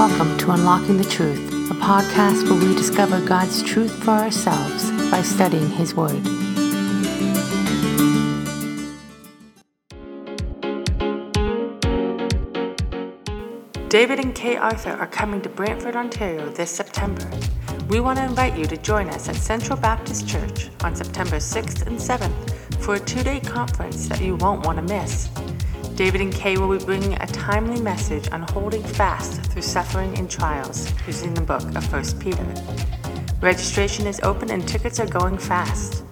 Welcome to Unlocking the Truth, a podcast where we discover God's truth for ourselves by studying His Word. David and Kay Arthur are coming to Brantford, Ontario this September. We want to invite you to join us at Central Baptist Church on September 6th and 7th for a two day conference that you won't want to miss. David and Kay will be bringing a timely message on holding fast through suffering and trials using the book of 1 Peter. Registration is open and tickets are going fast.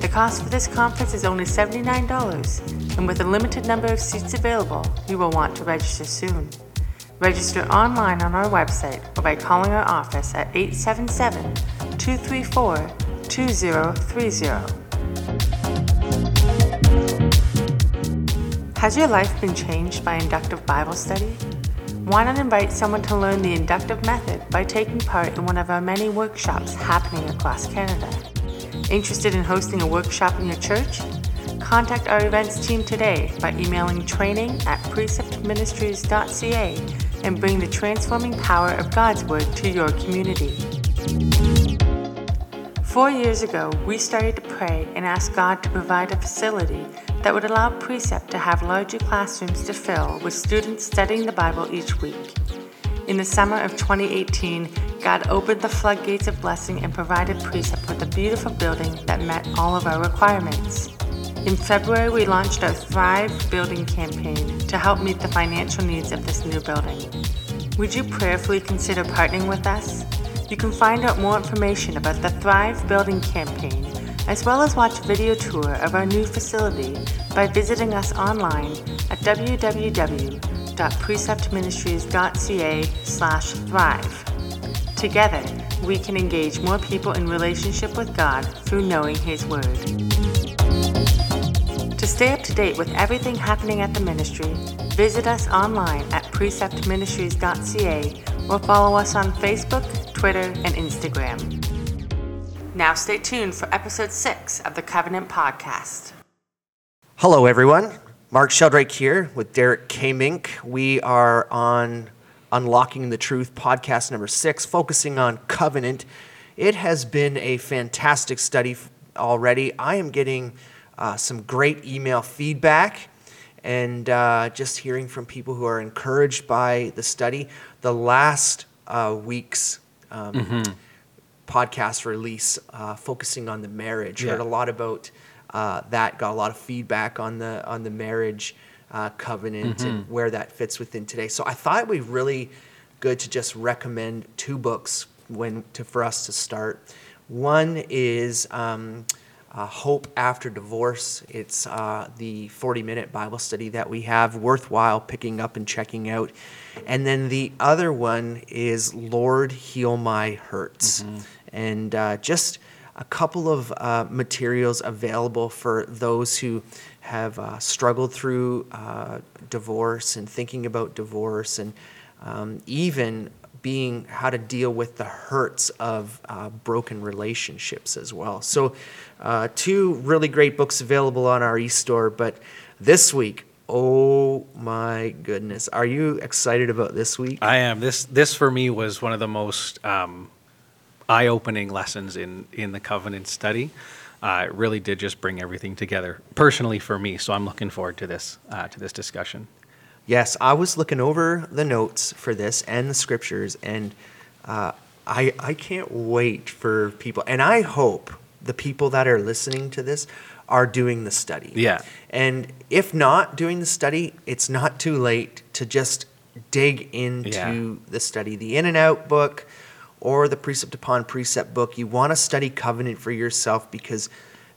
The cost for this conference is only $79, and with a limited number of seats available, you will want to register soon. Register online on our website or by calling our office at 877 234 2030. Has your life been changed by inductive Bible study? Why not invite someone to learn the inductive method by taking part in one of our many workshops happening across Canada? Interested in hosting a workshop in your church? Contact our events team today by emailing training at preceptministries.ca and bring the transforming power of God's Word to your community. Four years ago, we started to pray and ask God to provide a facility that would allow Precept to have larger classrooms to fill with students studying the Bible each week. In the summer of 2018, God opened the floodgates of blessing and provided Precept with a beautiful building that met all of our requirements. In February, we launched our Thrive Building campaign to help meet the financial needs of this new building. Would you prayerfully consider partnering with us? You can find out more information about the Thrive Building campaign as well as watch a video tour of our new facility by visiting us online at www.preceptministries.ca slash thrive. Together, we can engage more people in relationship with God through knowing His Word. To stay up to date with everything happening at the ministry, visit us online at preceptministries.ca or follow us on Facebook, Twitter, and Instagram. Now stay tuned for episode six of the Covenant Podcast. Hello, everyone. Mark Sheldrake here with Derek K. Mink. We are on Unlocking the Truth podcast number six, focusing on covenant. It has been a fantastic study already. I am getting uh, some great email feedback and uh, just hearing from people who are encouraged by the study. The last uh, week's um, mm-hmm podcast release uh, focusing on the marriage. Yeah. Heard a lot about uh, that. Got a lot of feedback on the on the marriage uh, covenant mm-hmm. and where that fits within today. So I thought it would be really good to just recommend two books when to for us to start. One is. Um, uh, Hope After Divorce. It's uh, the 40 minute Bible study that we have, worthwhile picking up and checking out. And then the other one is Lord Heal My Hurts. Mm-hmm and uh, just a couple of uh, materials available for those who have uh, struggled through uh, divorce and thinking about divorce and um, even being how to deal with the hurts of uh, broken relationships as well. So, uh, two really great books available on our e-store. But this week, oh my goodness, are you excited about this week? I am. This this for me was one of the most um, eye-opening lessons in in the covenant study. Uh, it really did just bring everything together personally for me. So I'm looking forward to this uh, to this discussion. Yes, I was looking over the notes for this and the scriptures, and uh, I I can't wait for people, and I hope the people that are listening to this are doing the study. Yeah. And if not doing the study, it's not too late to just dig into yeah. the study. The In and Out book, or the Precept Upon Precept book, you want to study covenant for yourself because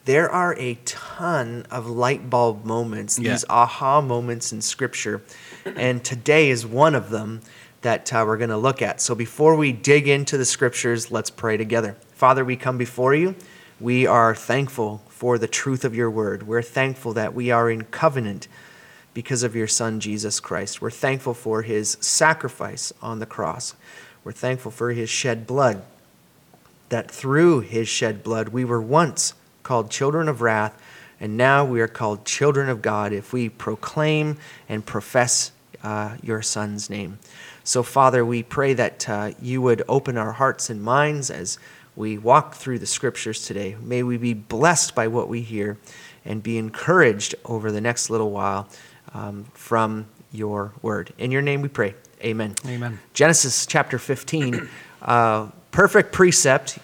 there are a ton of light bulb moments, yeah. these aha moments in Scripture. And today is one of them that uh, we're going to look at. So before we dig into the Scriptures, let's pray together. Father, we come before you. We are thankful for the truth of your word. We're thankful that we are in covenant because of your Son, Jesus Christ. We're thankful for his sacrifice on the cross. We're thankful for his shed blood, that through his shed blood we were once called children of wrath, and now we are called children of God if we proclaim and profess uh, your Son's name. So, Father, we pray that uh, you would open our hearts and minds as we walk through the scriptures today. May we be blessed by what we hear and be encouraged over the next little while um, from your word. In your name we pray. Amen. Amen. Genesis chapter 15, uh, perfect precept.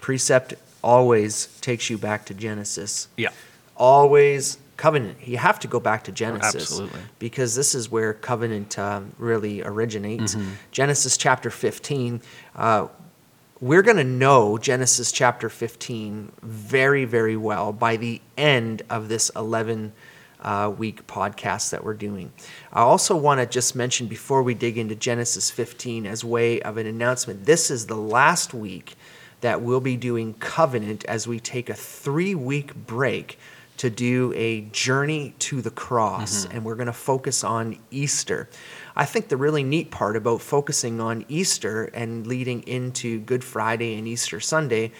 Precept always takes you back to Genesis. Yeah. Always covenant. You have to go back to Genesis. Absolutely. Because this is where covenant um, really originates. Mm-hmm. Genesis chapter 15. Uh, we're going to know Genesis chapter 15 very, very well by the end of this 11 uh, week podcast that we're doing. I also want to just mention before we dig into Genesis 15 as way of an announcement this is the last week that we'll be doing covenant as we take a three week break to do a journey to the cross, and we're going to focus on Easter. I think the really neat part about focusing on Easter and leading into Good Friday and Easter Sunday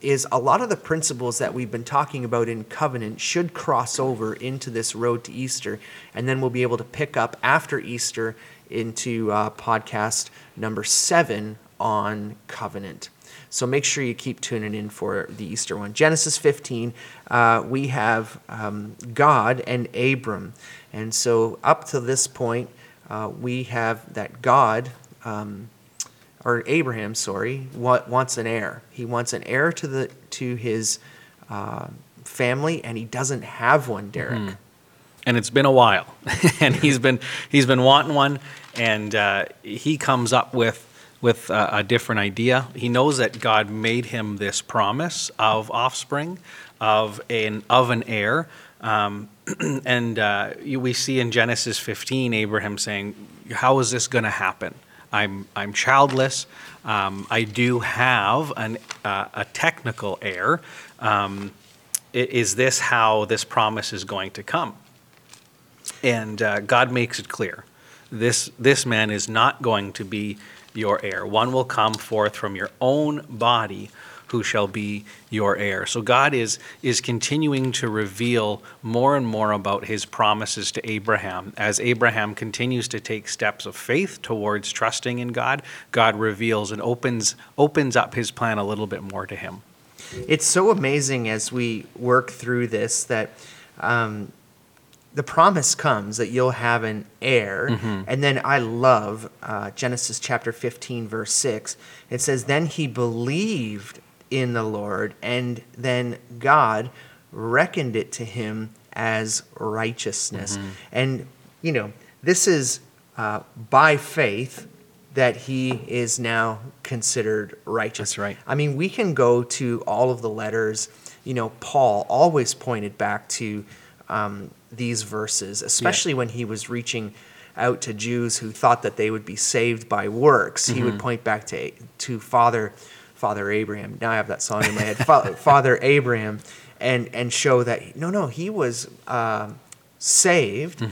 is a lot of the principles that we've been talking about in covenant should cross over into this road to Easter, and then we'll be able to pick up after Easter into uh, podcast number seven on covenant. So make sure you keep tuning in for the Easter one. Genesis 15, uh, we have um, God and Abram. And so up to this point, uh, we have that God, um, or Abraham, sorry, wa- wants an heir. He wants an heir to the to his uh, family, and he doesn't have one, Derek. and it's been a while and he's been he's been wanting one and uh, he comes up with with uh, a different idea. He knows that god made him this promise of offspring of an of an heir. Um, and uh, we see in genesis 15 abraham saying how is this going to happen? I'm i'm childless. Um, i do have an, uh, a technical heir. Um, is this how this promise is going to come? And uh, God makes it clear. This, this man is not going to be your heir. One will come forth from your own body who shall be your heir. So God is, is continuing to reveal more and more about his promises to Abraham. As Abraham continues to take steps of faith towards trusting in God, God reveals and opens, opens up his plan a little bit more to him. It's so amazing as we work through this that um, the promise comes that you'll have an heir. And then I love uh, Genesis chapter 15, verse 6. It says, Then he believed in the Lord, and then God reckoned it to him as righteousness. And, you know, this is uh, by faith that he is now considered righteous. That's right. I mean, we can go to all of the letters. You know, Paul always pointed back to um, these verses, especially when he was reaching out to Jews who thought that they would be saved by works. He would point back to to Father Father Abraham. Now I have that song in my head. Father Abraham, and and show that no, no, he was. um saved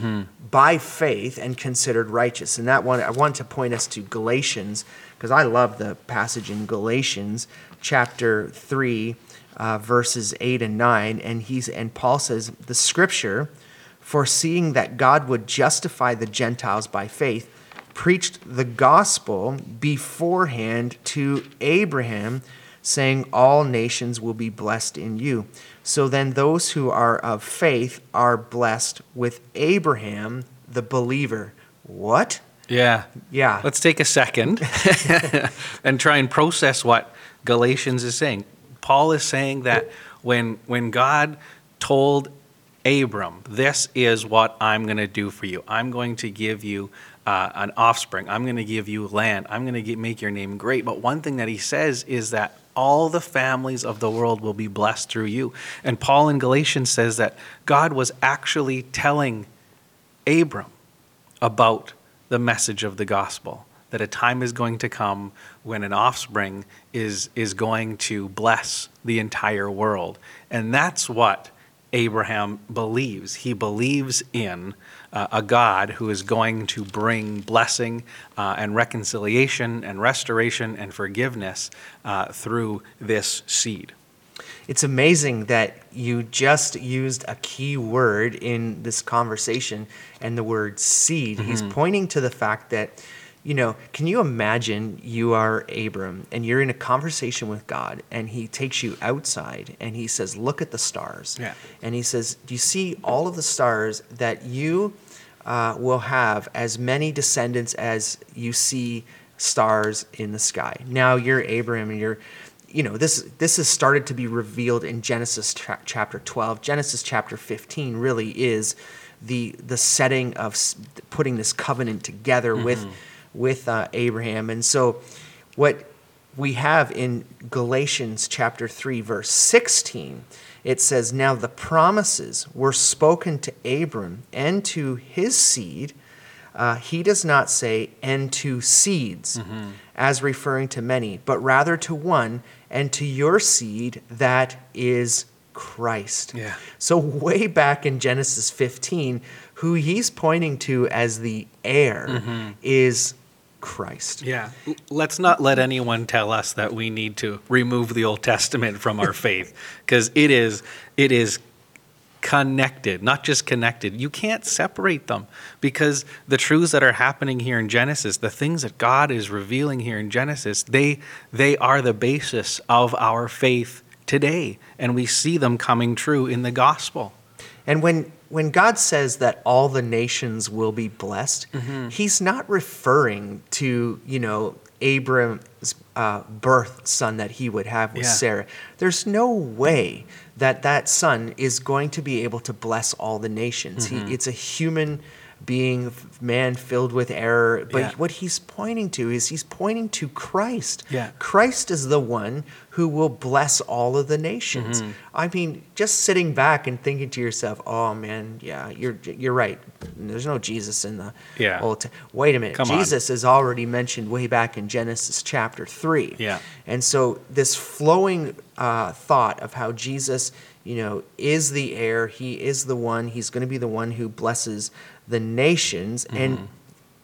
by faith and considered righteous. And that one, I want to point us to Galatians because I love the passage in Galatians chapter 3, uh, verses 8 and 9. And, he's, and Paul says, The scripture, foreseeing that God would justify the Gentiles by faith, preached the gospel beforehand to Abraham, saying, All nations will be blessed in you. So then those who are of faith are blessed with Abraham, the believer. What? Yeah. Yeah. Let's take a second and try and process what Galatians is saying. Paul is saying that when when God told Abram, "This is what I'm going to do for you. I'm going to give you uh, an offspring. I'm going to give you land. I'm going to make your name great." But one thing that he says is that all the families of the world will be blessed through you. And Paul in Galatians says that God was actually telling Abram about the message of the gospel that a time is going to come when an offspring is is going to bless the entire world and that's what Abraham believes. He believes in uh, a God who is going to bring blessing uh, and reconciliation and restoration and forgiveness uh, through this seed. It's amazing that you just used a key word in this conversation and the word seed. He's pointing to the fact that, you know, can you imagine you are Abram and you're in a conversation with God and he takes you outside and he says, Look at the stars. Yeah. And he says, Do you see all of the stars that you uh, will have as many descendants as you see stars in the sky? Now you're Abram and you're, you know, this this has started to be revealed in Genesis tra- chapter 12. Genesis chapter 15 really is the the setting of s- putting this covenant together with with uh, Abraham. And so what we have in Galatians chapter 3 verse 16 it says now the promises were spoken to Abram and to his seed uh, he does not say and to seeds as referring to many but rather to one and to your seed that is Christ Yeah. so way back in Genesis 15 who he's pointing to as the heir is Christ Yeah. Let's not let anyone tell us that we need to remove the Old Testament from our faith because it is it is connected, not just connected. You can't separate them because the truths that are happening here in Genesis, the things that God is revealing here in Genesis, they they are the basis of our faith today and we see them coming true in the gospel. And when when God says that all the nations will be blessed, Mm-hmm. He's not referring to you know Abram's uh, birth son that he would have with Yeah. Sarah. There's no way that that son is going to be able to bless all the nations. Mm-hmm. He, it's a human being, man filled with error. But Yeah. what he's pointing to is he's pointing to Christ. Yeah. Christ is the one who will bless all of the nations. Mm-hmm. I mean, just sitting back and thinking to yourself, "Oh man, yeah, you're you're right. There's no Jesus in the Yeah. Old Wait a minute, Come on. Jesus is already mentioned way back in Genesis chapter three. Yeah. and so this flowing uh, thought of how Jesus, you know, is the heir. He is the one. He's going to be the one who blesses the nations, Mm-hmm. and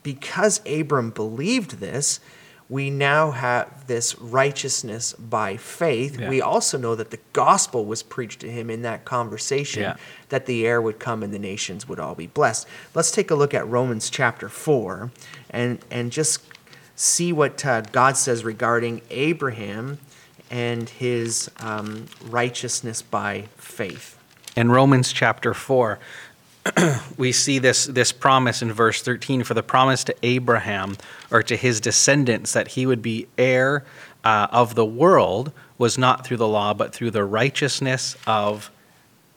because Abram believed this, we now have this righteousness by faith. Yeah. We also know that the gospel was preached to him in that conversation Yeah. that the heir would come and the nations would all be blessed. Let's take a look at Romans chapter 4 and, and just see what uh, God says regarding Abraham and his um, righteousness by faith. In Romans chapter 4, we see this, this promise in verse 13 for the promise to Abraham or to his descendants that he would be heir uh, of the world was not through the law, but through the righteousness of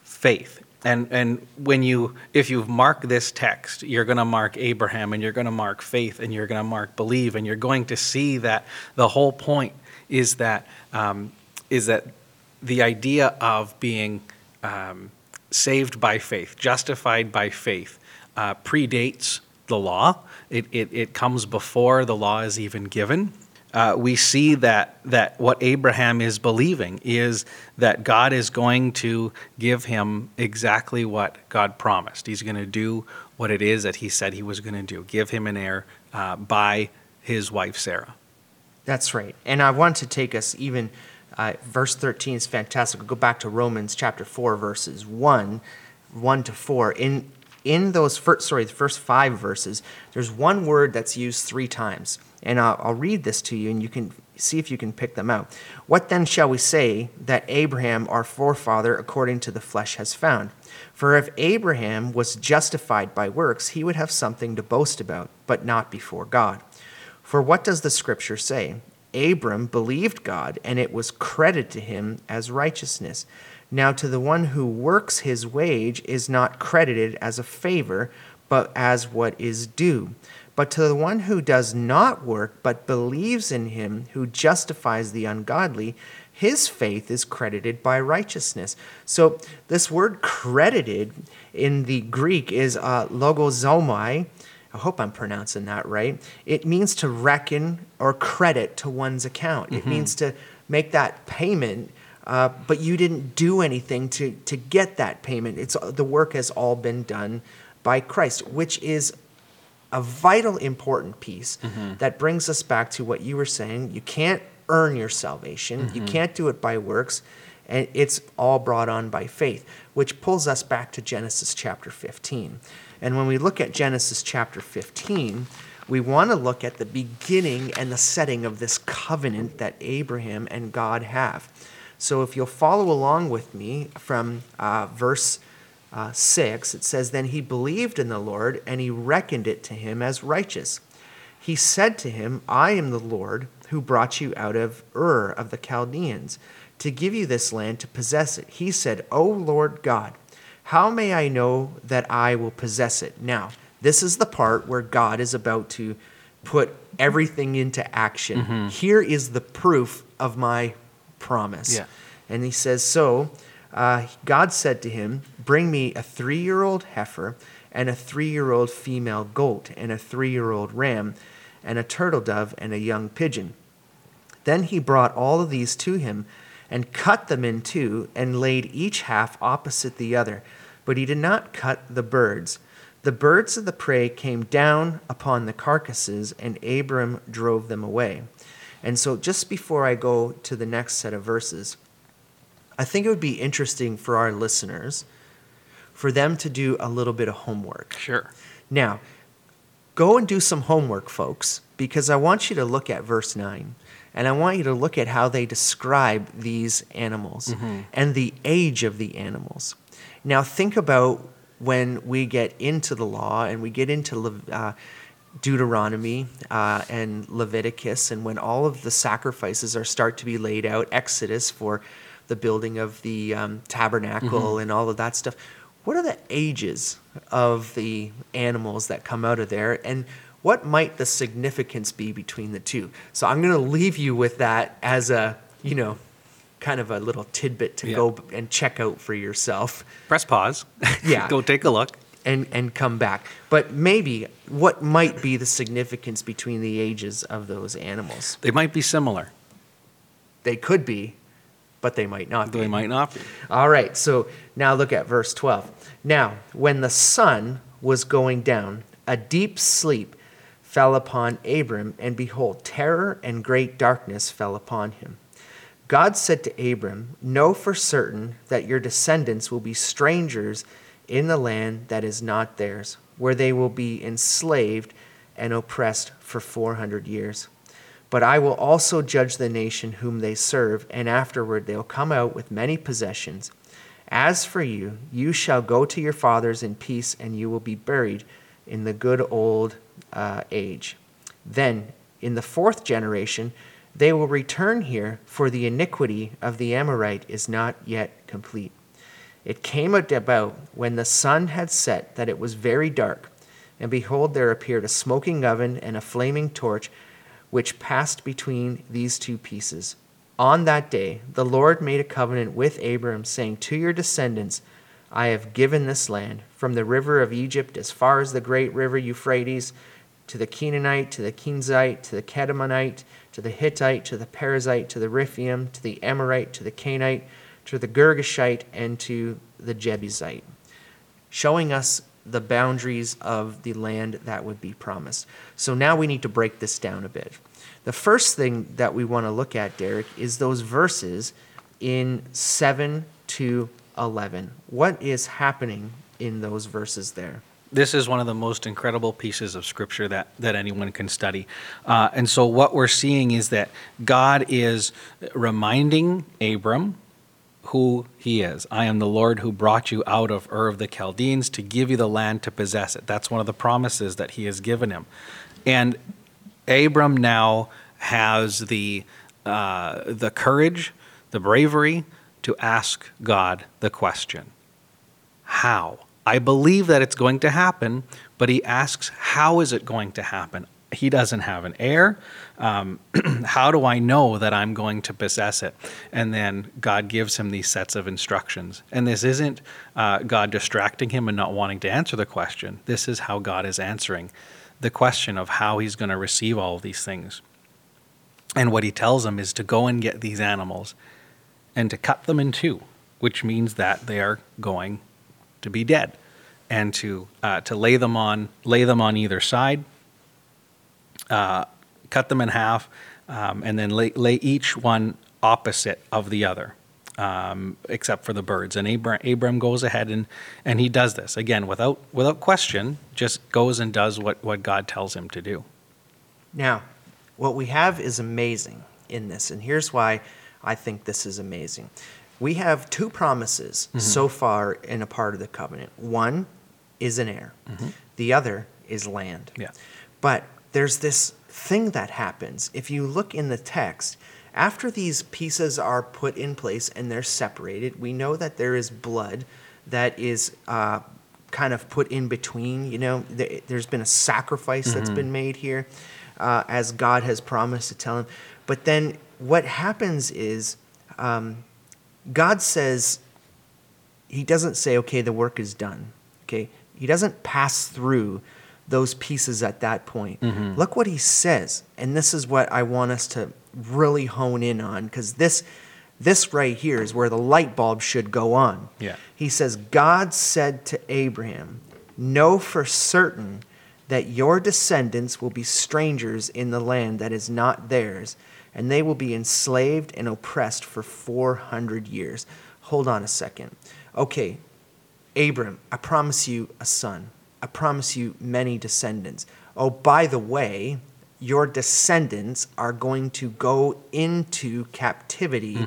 faith. And, and when you, if you mark this text, you're going to mark Abraham and you're going to mark faith and you're going to mark believe and you're going to see that the whole point is that, um, is that the idea of being um, saved by faith, justified by faith, uh, predates the law. It, it, it comes before the law is even given. Uh, we see that, that what Abraham is believing is that God is going to give him exactly what God promised. He's going to do what it is that he said he was going to do, give him an heir uh, by his wife Sarah. That's right. And I want to take us even, uh, verse 13 is fantastic. We'll go back to Romans chapter 4, verses 1, 1 to 4. In, in those first, sorry, the first five verses, there's one word that's used three times. And I'll, I'll read this to you and you can see if you can pick them out. What then shall we say that Abraham, our forefather, according to the flesh, has found? For if Abraham was justified by works, he would have something to boast about, but not before God. For what does the scripture say? Abram believed God, and it was credited to him as righteousness. Now, to the one who works, his wage is not credited as a favor, but as what is due. But to the one who does not work, but believes in him who justifies the ungodly, his faith is credited by righteousness. So, this word credited in the Greek is uh, logizomai. I hope I'm pronouncing that right. It means to reckon or credit to one's account. It mm-hmm. means to make that payment, uh, but you didn't do anything to, to get that payment. It's the work has all been done by Christ, which is a vital important piece mm-hmm. that brings us back to what you were saying. You can't earn your salvation. You mm-hmm. can't do it by works. And it's all brought on by faith, which pulls us back to Genesis chapter 15. And when we look at Genesis chapter 15, we want to look at the beginning and the setting of this covenant that Abraham and God have. So if you'll follow along with me from uh, verse uh, 6, it says, Then he believed in the Lord, and he reckoned it to him as righteous. He said to him, I am the Lord who brought you out of Ur of the Chaldeans to give you this land to possess it. He said, O Lord God, how may I know that I will possess it? Now, this is the part where God is about to put everything into action. Mm-hmm. Here is the proof of my promise. Yeah. And he says, So uh, God said to him, Bring me a three year old heifer, and a three year old female goat, and a three year old ram, and a turtle dove, and a young pigeon. Then he brought all of these to him, and cut them in two, and laid each half opposite the other. But he did not cut the birds. The birds of the prey came down upon the carcasses, and Abram drove them away. And so, just before I go to the next set of verses, I think it would be interesting for our listeners for them to do a little bit of homework. Sure. Now, go and do some homework, folks, because I want you to look at verse 9 and I want you to look at how they describe these animals mm-hmm. and the age of the animals. Now, think about when we get into the law and we get into uh, Deuteronomy uh, and Leviticus, and when all of the sacrifices are start to be laid out, Exodus for the building of the um, tabernacle mm-hmm. and all of that stuff. What are the ages of the animals that come out of there, and what might the significance be between the two? So I'm going to leave you with that as a you know kind of a little tidbit to yeah. go and check out for yourself. Press pause. Yeah. go take a look. And, and come back. But maybe what might be the significance between the ages of those animals? They might be similar. They could be, but they might not be. They might not be. All right, so now look at verse 12. Now, when the sun was going down, a deep sleep fell upon Abram, and behold, terror and great darkness fell upon him. God said to Abram, Know for certain that your descendants will be strangers in the land that is not theirs, where they will be enslaved and oppressed for 400 years. But I will also judge the nation whom they serve, and afterward they'll come out with many possessions. As for you, you shall go to your fathers in peace, and you will be buried in the good old uh, age. Then, in the fourth generation, they will return here, for the iniquity of the Amorite is not yet complete. It came about when the sun had set that it was very dark, and behold, there appeared a smoking oven and a flaming torch, which passed between these two pieces. On that day, the Lord made a covenant with Abram, saying, To your descendants I have given this land, from the river of Egypt as far as the great river Euphrates, to the Canaanite, to the Kenizzite, to the Kadmonite to the Hittite, to the Perizzite, to the Rephaim, to the Amorite, to the Canaanite, to the Girgashite, and to the Jebusite, showing us the boundaries of the land that would be promised. So now we need to break this down a bit. The first thing that we want to look at, Derek, is those verses in 7 to 11. What is happening in those verses there? This is one of the most incredible pieces of scripture that, that anyone can study. Uh, and so, what we're seeing is that God is reminding Abram who he is. I am the Lord who brought you out of Ur of the Chaldeans to give you the land to possess it. That's one of the promises that he has given him. And Abram now has the, uh, the courage, the bravery to ask God the question How? I believe that it's going to happen, but he asks, How is it going to happen? He doesn't have an heir. Um, how do I know that I'm going to possess it? And then God gives him these sets of instructions. And this isn't uh, God distracting him and not wanting to answer the question. This is how God is answering the question of how he's going to receive all of these things. And what he tells him is to go and get these animals and to cut them in two, which means that they are going to be dead, and to uh, to lay them on lay them on either side, uh, cut them in half, um, and then lay, lay each one opposite of the other. um, except for the birds. And Abram, Abram goes ahead and, and he does this again without without question. Just goes and does what what God tells him to do. Now, what we have is amazing in this, and here's why I think this is amazing. We have two promises Mm-hmm. so far in a part of the covenant. One is an heir, the other is land. Mm-hmm. Yeah. But there's this thing that happens. If you look in the text, after these pieces are put in place and they're separated, we know that there is blood that is uh, kind of put in between. You know, there, there's been a sacrifice that's been made here, uh, as God has promised to tell him. But then what happens is um, God says, He doesn't say, okay, the work is done. Okay? He doesn't pass through those pieces at that point. Mm-hmm. Look what he says. And this is what I want us to really hone in on because this this right here is where the light bulb should go on. Yeah. He says, God said to Abraham, Know for certain that your descendants will be strangers in the land that is not theirs, and they will be enslaved and oppressed for 400 years. Hold on a second. Okay, Abram, I promise you a son. I promise you many descendants. Oh, by the way, your descendants are going to go into captivity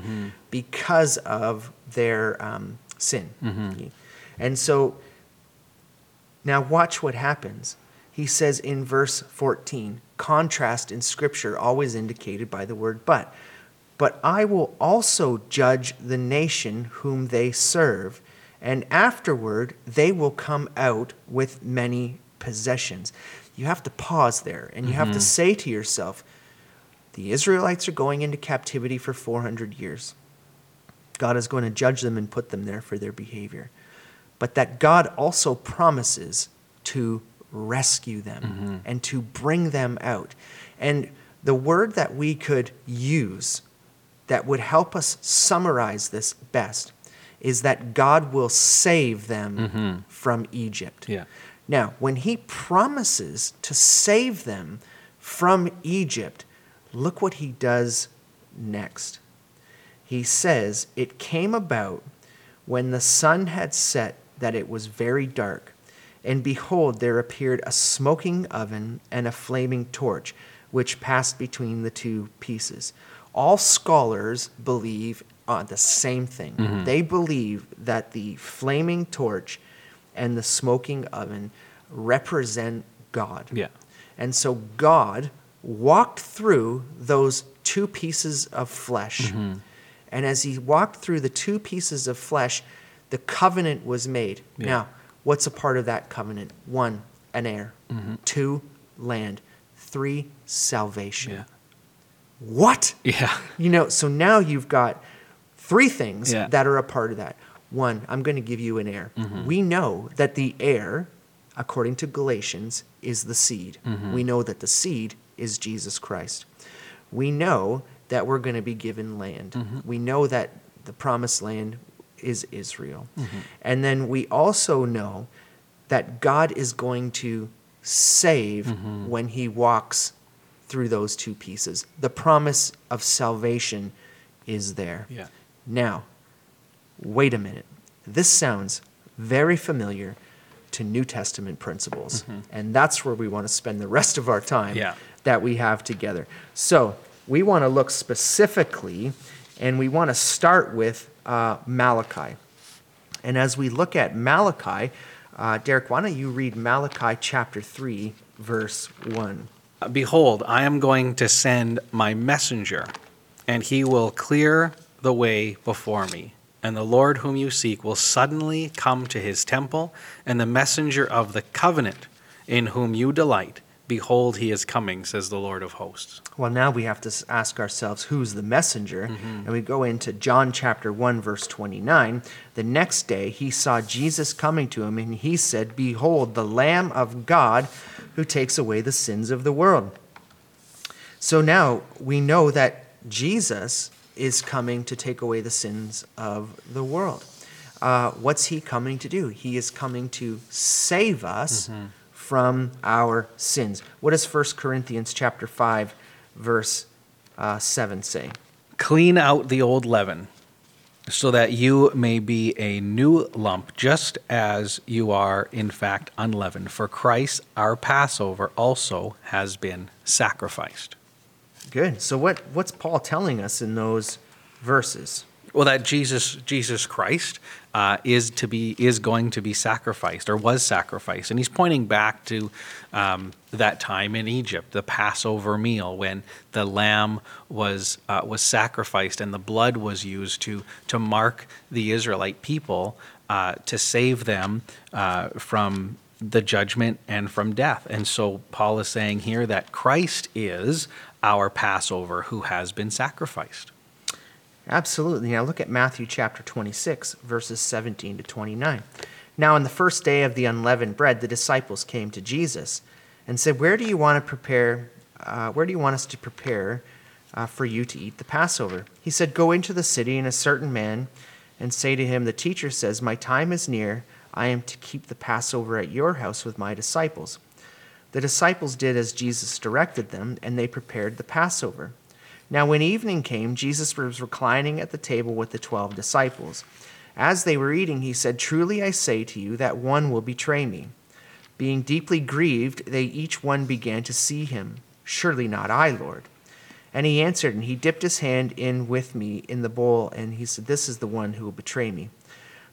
because of their um, sin. And so now watch what happens. He says in verse 14, contrast in Scripture always indicated by the word but. But I will also judge the nation whom they serve, and afterward they will come out with many possessions. You have to pause there and you have to mm-hmm. say to yourself, the Israelites are going into captivity for 400 years. God is going to judge them and put them there for their behavior. But that God also promises to rescue them mm-hmm. and to bring them out. And the word that we could use that would help us summarize this best is that God will save them mm-hmm. from Egypt. Yeah. Now, when he promises to save them from Egypt, look what he does next. He says, It came about when the sun had set that it was very dark, and behold, there appeared a smoking oven and a flaming torch, which passed between the two pieces. All scholars believe on the same thing. Mm-hmm. They believe that the flaming torch and the smoking oven represent God. Yeah. And so God walked through those two pieces of flesh. Mm-hmm. And as he walked through the two pieces of flesh, the covenant was made. Yeah. Now, what's a part of that covenant? One, an heir. Two, land. Three, salvation. Yeah. What? Yeah. You know, so now you've got three things Yeah. that are a part of that. One, I'm going to give you an heir. Mm-hmm. We know that the heir, according to Galatians, is the seed. Mm-hmm. We know that the seed is Jesus Christ. We know that we're going to be given land. Mm-hmm. We know that the promised land is Israel. Mm-hmm. And then we also know that God is going to save Mm-hmm. when he walks through those two pieces. The promise of salvation is there. Yeah. Now, wait a minute. This sounds very familiar to New Testament principles. And that's where we want to spend the rest of our time Yeah. that we have together. So, we want to look specifically, and we want to start with uh, Malachi. And as we look at Malachi, uh, Derek, why don't you read Malachi chapter 3, verse 1? Behold, I am going to send my messenger, and he will clear the way before me. And the Lord whom you seek will suddenly come to his temple, and the messenger of the covenant in whom you delight. Behold, he is coming, says the Lord of hosts. Well, now we have to ask ourselves who's the messenger. And we go into John chapter 1, verse 29. The next day he saw Jesus coming to him, and he said, Behold, the Lamb of God who takes away the sins of the world. So now we know that Jesus is coming to take away the sins of the world. Uh, what's he coming to do? He is coming to save us from our sins. What does 1 Corinthians chapter 5, verse uh, 7 say? Clean out the old leaven, so that you may be a new lump, just as you are, in fact, unleavened. For Christ, our Passover, also has been sacrificed. Good. So what what's Paul telling us in those verses? Well, that Jesus, Jesus Christ, uh, is to be is going to be sacrificed or was sacrificed, and he's pointing back to um, that time in Egypt, the Passover meal, when the lamb was uh, was sacrificed and the blood was used to to mark the Israelite people uh, to save them uh, from the judgment and from death. And so Paul is saying here that Christ is our Passover who has been sacrificed. Absolutely. Now look at Matthew chapter 26, verses 17 to 29. Now, on the first day of the unleavened bread, the disciples came to Jesus and said, Where do you want to prepare? Uh, where do you want us to prepare uh, for you to eat the Passover? He said, Go into the city, and a certain man, and say to him, The teacher says, My time is near. I am to keep the Passover at your house with my disciples. The disciples did as Jesus directed them, and they prepared the Passover. Now, when evening came, Jesus was reclining at the table with the twelve disciples. As they were eating, he said, Truly I say to you that one will betray me. Being deeply grieved, they each one began to see him. Surely not I, Lord. And he answered, and he dipped his hand in with me in the bowl, and he said, This is the one who will betray me.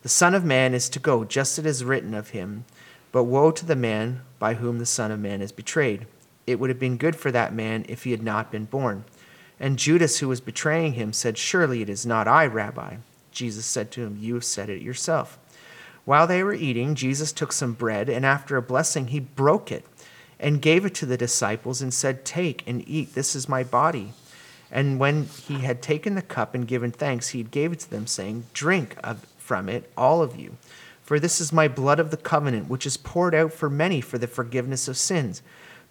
The Son of Man is to go, just as it is written of him. But woe to the man by whom the Son of Man is betrayed. It would have been good for that man if he had not been born. And Judas, who was betraying him, said, Surely it is not I, Rabbi. Jesus said to him, You have said it yourself. While they were eating, Jesus took some bread, and after a blessing, he broke it and gave it to the disciples and said, Take and eat, this is my body. And when he had taken the cup and given thanks, he gave it to them, saying, Drink of, from it, all of you. For this is my blood of the covenant, which is poured out for many for the forgiveness of sins.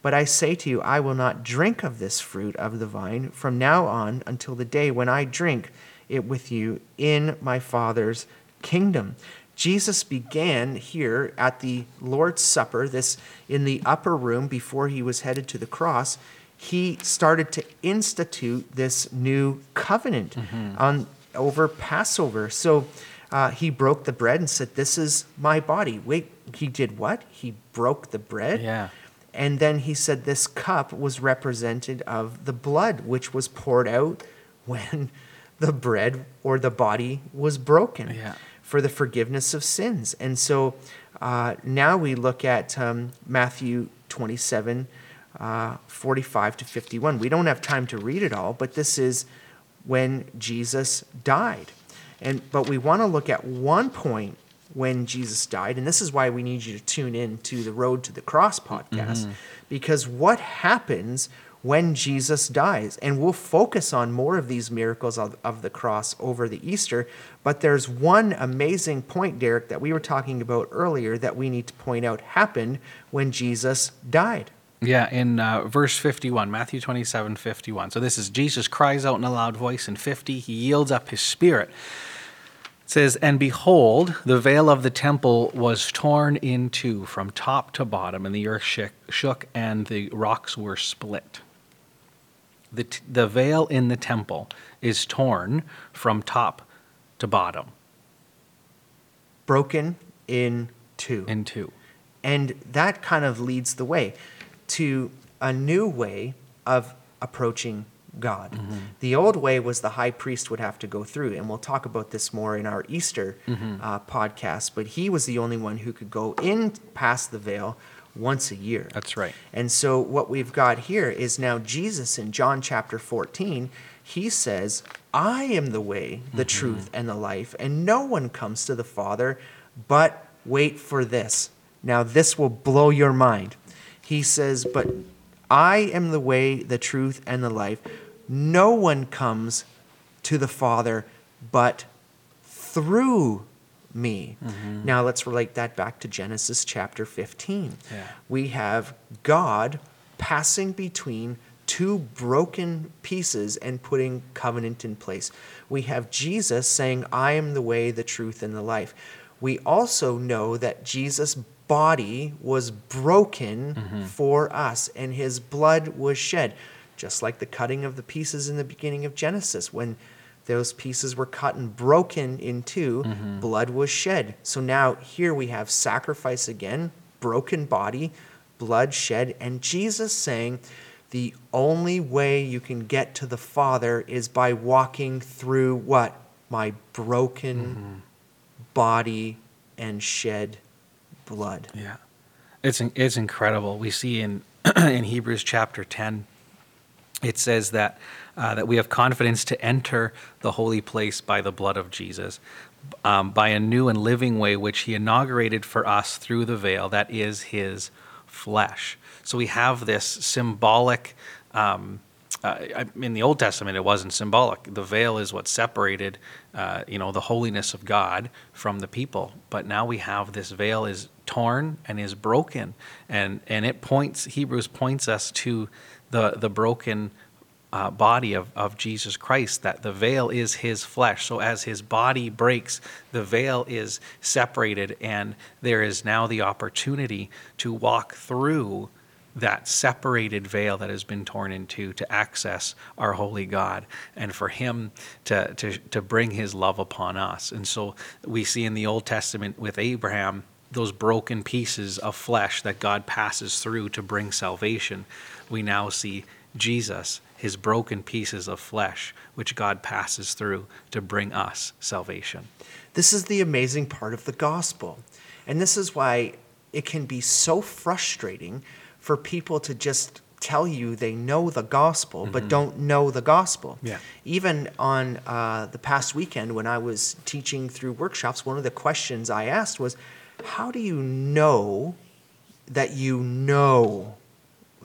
But I say to you, I will not drink of this fruit of the vine from now on until the day when I drink it with you in my Father's kingdom. Jesus began here at the Lord's Supper, this in the upper room before he was headed to the cross. He started to institute this new covenant mm-hmm. on over Passover. So uh, he broke the bread and said, "This is my body." Wait, he did what? He broke the bread. Yeah. And then he said this cup was represented of the blood which was poured out when the bread or the body was broken yeah. for the forgiveness of sins. And so uh, now we look at um, Matthew 27, uh, 45 to 51. We don't have time to read it all, but this is when Jesus died. And, but we want to look at one point when Jesus died. And this is why we need you to tune in to the Road to the Cross podcast, mm-hmm. because what happens when Jesus dies? And we'll focus on more of these miracles of, of the cross over the Easter. But there's one amazing point, Derek, that we were talking about earlier that we need to point out happened when Jesus died. Yeah, in uh, verse 51, Matthew 27 51. So this is Jesus cries out in a loud voice in 50. He yields up his spirit. It says, And behold, the veil of the temple was torn in two from top to bottom, and the earth shook, and the rocks were split. The, t- the veil in the temple is torn from top to bottom. Broken in two. In two. And that kind of leads the way to a new way of approaching God. Mm-hmm. The old way was the high priest would have to go through, and we'll talk about this more in our Easter mm-hmm. uh, podcast, but he was the only one who could go in past the veil once a year. That's right. And so what we've got here is now Jesus in John chapter 14, he says, I am the way, the mm-hmm. truth, and the life, and no one comes to the Father but wait for this. Now, this will blow your mind. He says, But I am the way, the truth, and the life. No one comes to the Father but through me. Mm-hmm. Now let's relate that back to Genesis chapter 15. Yeah. We have God passing between two broken pieces and putting covenant in place. We have Jesus saying, I am the way, the truth, and the life. We also know that Jesus' body was broken mm-hmm. for us and his blood was shed just like the cutting of the pieces in the beginning of Genesis when those pieces were cut and broken in 2 mm-hmm. blood was shed. So now here we have sacrifice again, broken body, blood shed, and Jesus saying, the only way you can get to the Father is by walking through what? My broken mm-hmm. body and shed blood. Yeah, it's it's incredible. We see in in Hebrews chapter ten, it says that uh, that we have confidence to enter the holy place by the blood of Jesus, um, by a new and living way which He inaugurated for us through the veil that is His flesh. So we have this symbolic. Um, uh, in the Old Testament, it wasn't symbolic. The veil is what separated, uh, you know, the holiness of God from the people. But now we have this veil is torn and is broken, and and it points. Hebrews points us to the the broken uh, body of, of Jesus Christ, that the veil is his flesh. So as his body breaks, the veil is separated, and there is now the opportunity to walk through that separated veil that has been torn in two to access our holy God and for him to, to, to bring his love upon us. And so we see in the Old Testament with Abraham those broken pieces of flesh that God passes through to bring salvation. We now see Jesus, his broken pieces of flesh, which God passes through to bring us salvation. This is the amazing part of the gospel. And this is why it can be so frustrating for people to just tell you they know the gospel but don't know the gospel. Yeah. Even on uh, the past weekend when I was teaching through workshops, one of the questions I asked was, How do you know that you know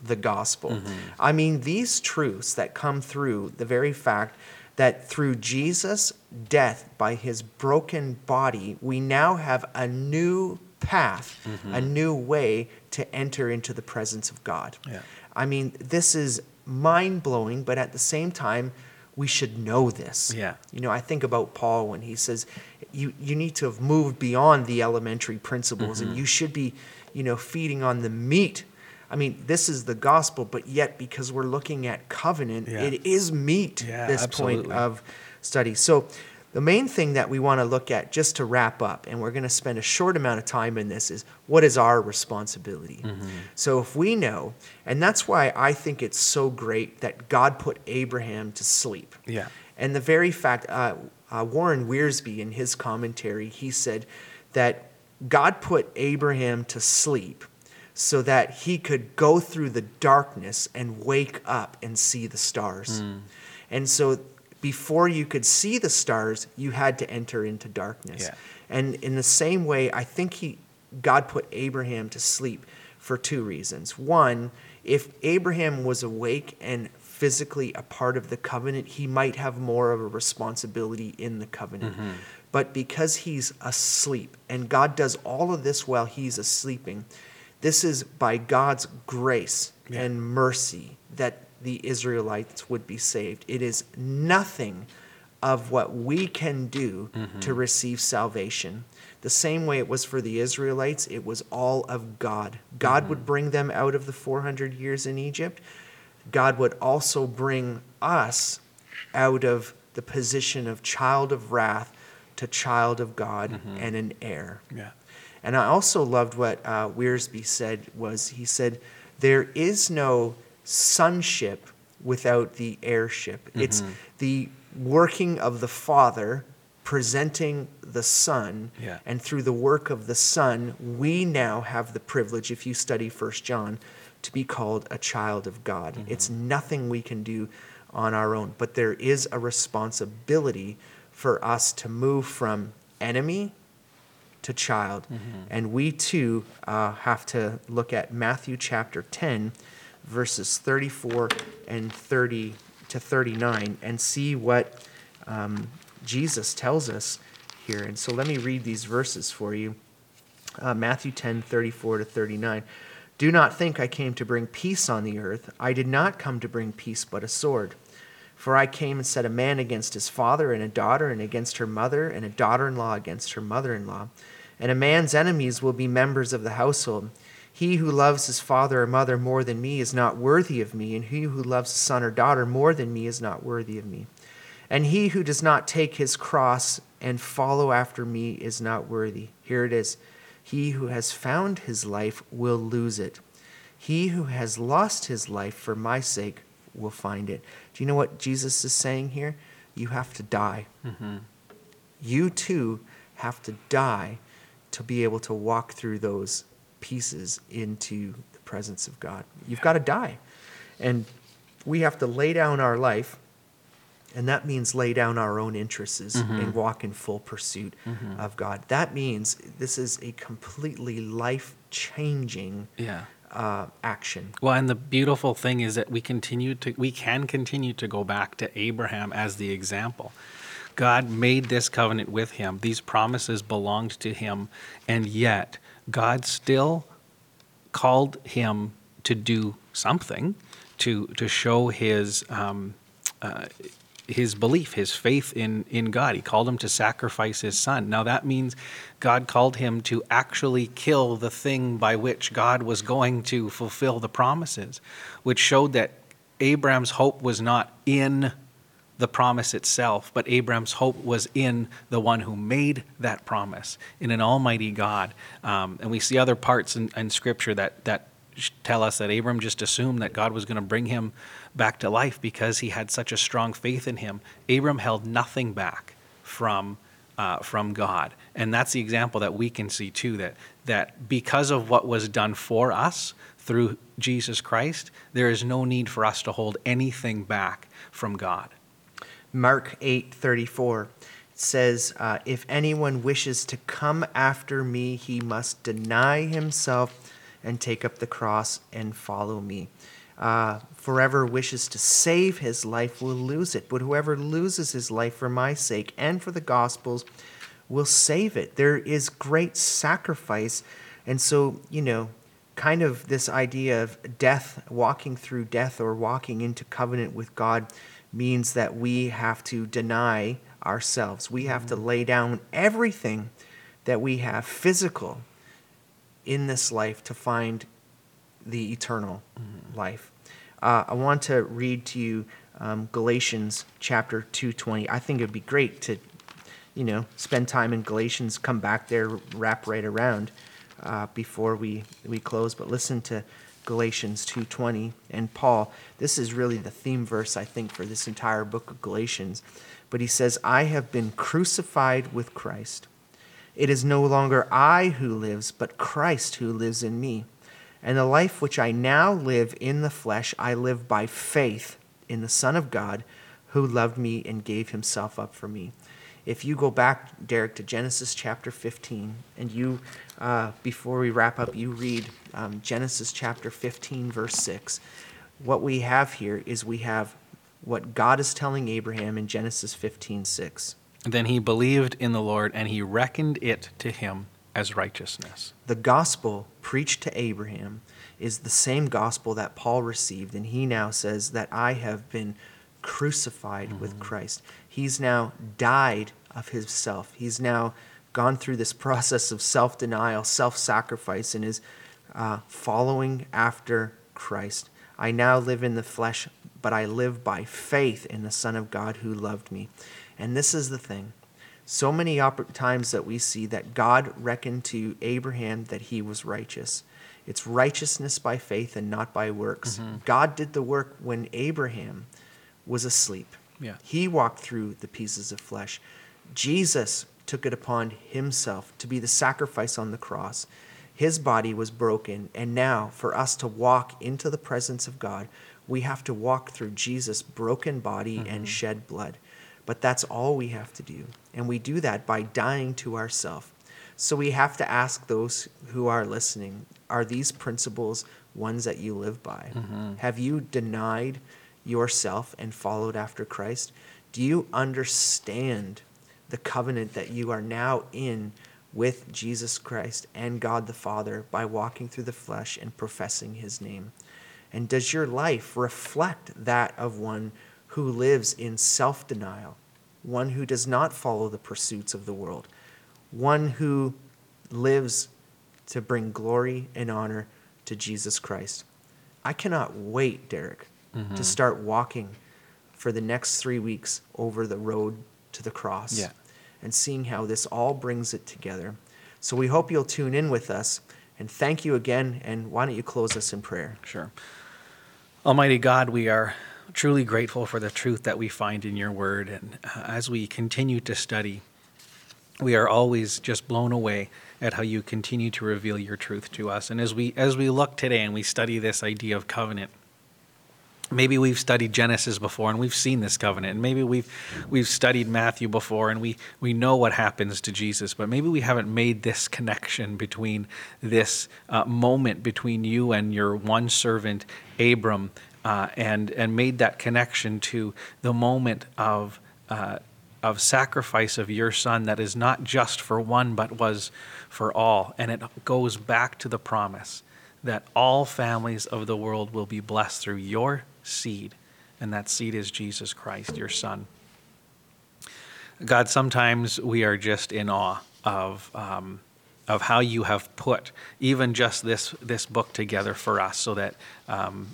the gospel. I mean, these truths that come through the very fact that through Jesus' death by his broken body, we now have a new path, a new way to enter into the presence of God. Yeah. I mean, this is mind blowing, but at the same time, we should know this. Yeah. You know, I think about Paul when he says, you, you need to have moved beyond the elementary principles Mm-hmm. and you should be, you know, feeding on the meat. I mean, this is the gospel, but yet because we're looking at covenant, Yeah. it is meat, Yeah, this point of study. So, the main thing that we want to look at, just to wrap up, and we're going to spend a short amount of time in this, is what is our responsibility? Mm-hmm. So, if we know, and that's why I think it's so great that God put Abraham to sleep. Yeah. And the very fact, uh, uh, Warren Wiersbe, in his commentary, he said that God put Abraham to sleep so that he could go through the darkness and wake up and see the stars. Hmm. And so before you could see the stars, you had to enter into darkness. Yeah. And in the same way, I think he, God put Abraham to sleep for two reasons. One, if Abraham was awake and physically a part of the covenant, he might have more of a responsibility in the covenant. Mm-hmm. But because he's asleep, and God does all of this while he's asleeping, this is by God's grace Yeah. and mercy that the Israelites would be saved. It is nothing of what we can do to mm-hmm. receive salvation. The same way it was for the Israelites, it was all of God. God would mm-hmm. bring them out of the 400 years in Egypt. God would also bring us out of the position of child of wrath to child of God mm-hmm. and an heir. Yeah. And I also loved what uh, Wiersbe said was he said, there is no sonship without the heirship. It's the working of the Father presenting the Son, Yeah. and through the work of the Son, we now have the privilege, if you study First John, to be called a child of God. It's nothing we can do on our own, but there is a responsibility for us to move from enemy to child. And we too uh, have to look at Matthew chapter 10, verses 34 and 30 to 39, and see what um, Jesus tells us here. And so let me read these verses for you. Uh, Matthew 10, 34 to 39. Do not think I came to bring peace on the earth. I did not come to bring peace, but a sword. For I came and set a man against his father, and a daughter, and against her mother, and a daughter in law against her mother in law. And a man's enemies will be members of the household. He who loves his father or mother more than me is not worthy of me, and he who loves his son or daughter more than me is not worthy of me. And he who does not take his cross and follow after me is not worthy. Here it is. He who has found his life will lose it. He who has lost his life for my sake will find it. Do you know what Jesus is saying here? You have to die. Mm-hmm. You too have to die to be able to walk through those pieces into the presence of God. You've got to die. And we have to lay down our life, and that means lay down our own interests and walk in full pursuit of God. That means this is a completely life changing Yeah. Uh, action. Well, and the beautiful thing is that we continue to we can continue to go back to Abraham as the example. God made this covenant with him. These promises belonged to him, and yet God still called him to do something to to show his um, uh, his belief, his faith in in God. He called him to sacrifice his son. Now that means God called him to actually kill the thing by which God was going to fulfill the promises, which showed that Abraham's hope was not in the promise itself, but Abraham's hope was in the one who made that promise, in an almighty God. Um, and we see other parts in, in Scripture that, that tell us that Abram just assumed that God was going to bring him back to life because he had such a strong faith in him. Abram held nothing back from, uh, from God. And that's the example that we can see too that, that because of what was done for us through Jesus Christ, there is no need for us to hold anything back from God. Mark 8:34 says, uh, "If anyone wishes to come after me, he must deny himself and take up the cross and follow me. Uh, forever wishes to save his life will lose it, but whoever loses his life for my sake and for the gospel's will save it. There is great sacrifice, and so you know." Kind of this idea of death, walking through death or walking into covenant with God, means that we have to deny ourselves. We have to mm-hmm. lay down everything that we have physical in this life to find the eternal mm-hmm. life. Uh, I want to read to you um, Galatians chapter 2:20. I think it'd be great to, you know, spend time in Galatians, come back there, wrap right around uh, before we, we close. But listen to Galatians 2:20 and Paul. This is really the theme verse I think for this entire book of Galatians. But he says, "I have been crucified with Christ. It is no longer I who lives, but Christ who lives in me. And the life which I now live in the flesh, I live by faith in the Son of God who loved me and gave himself up for me." If you go back, Derek, to Genesis chapter 15, and you, uh, before we wrap up, you read um, Genesis chapter 15, verse 6. What we have here is we have what God is telling Abraham in Genesis 15, 6. Then he believed in the Lord, and he reckoned it to him as righteousness. The gospel preached to Abraham is the same gospel that Paul received, and he now says that I have been crucified with Christ. He's now died of himself. He's now gone through this process of self denial, self sacrifice, and is uh, following after Christ. I now live in the flesh, but I live by faith in the Son of God who loved me. And this is the thing. So many times that we see that God reckoned to Abraham that he was righteous. It's righteousness by faith and not by works. Mm-hmm. God did the work when Abraham was asleep. Yeah. He walked through the pieces of flesh. Jesus took it upon himself to be the sacrifice on the cross. His body was broken, and now for us to walk into the presence of God, we have to walk through Jesus' broken body and mm-hmm. shed blood. But that's all we have to do. And we do that by dying to ourself. So we have to ask those who are listening are these principles ones that you live by? Mm-hmm. Have you denied yourself and followed after Christ? Do you understand the covenant that you are now in with Jesus Christ and God the Father by walking through the flesh and professing his name? And does your life reflect that of one who lives in self denial, one who does not follow the pursuits of the world, one who lives to bring glory and honor to Jesus Christ? I cannot wait, Derek, to mm-hmm. start walking for the next three weeks over the road to the cross Yeah. and seeing how this all brings it together. So we hope you'll tune in with us. And thank you again. And why don't you close us in prayer? Sure. Almighty God, we are truly grateful for the truth that we find in your word. And uh, as we continue to study, we are always just blown away at how you continue to reveal your truth to us. And as we as we look today and we study this idea of covenant, maybe we've studied Genesis before and we've seen this covenant. And maybe we've we've studied Matthew before and we we know what happens to Jesus, but maybe we haven't made this connection between this uh, moment between you and your one servant Abram uh, and and made that connection to the moment of uh, of sacrifice of your son that is not just for one but was for all. And it goes back to the promise that all families of the world will be blessed through your seed and that seed is Jesus Christ your son. God sometimes we are just in awe of um, of how you have put even just this this book together for us so that um,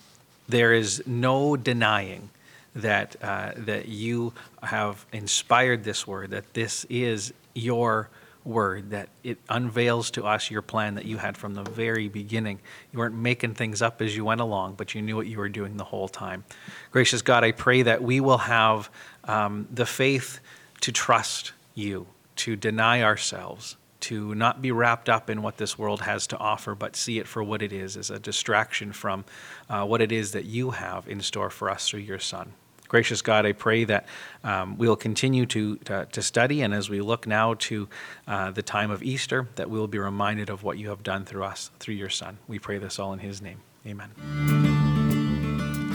there is no denying that uh, that you have inspired this word, that this is your word, that it unveils to us your plan that you had from the very beginning. You weren't making things up as you went along, but you knew what you were doing the whole time. Gracious God, I pray that we will have um, the faith to trust you, to deny ourselves, to not be wrapped up in what this world has to offer, but see it for what it is, as a distraction from uh, what it is that you have in store for us through your Son. Gracious God, I pray that um, we'll continue to, to, to, study, and as we look now to uh, the time of Easter, that we'll be reminded of what you have done through us, through your Son. We pray this all in his name. Amen.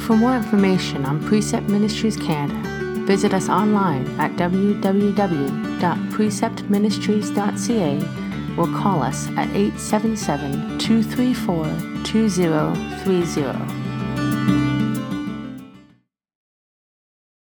For more information on Precept Ministries Canada, visit us online at www.preceptministries.ca or call us at 877 234 2030.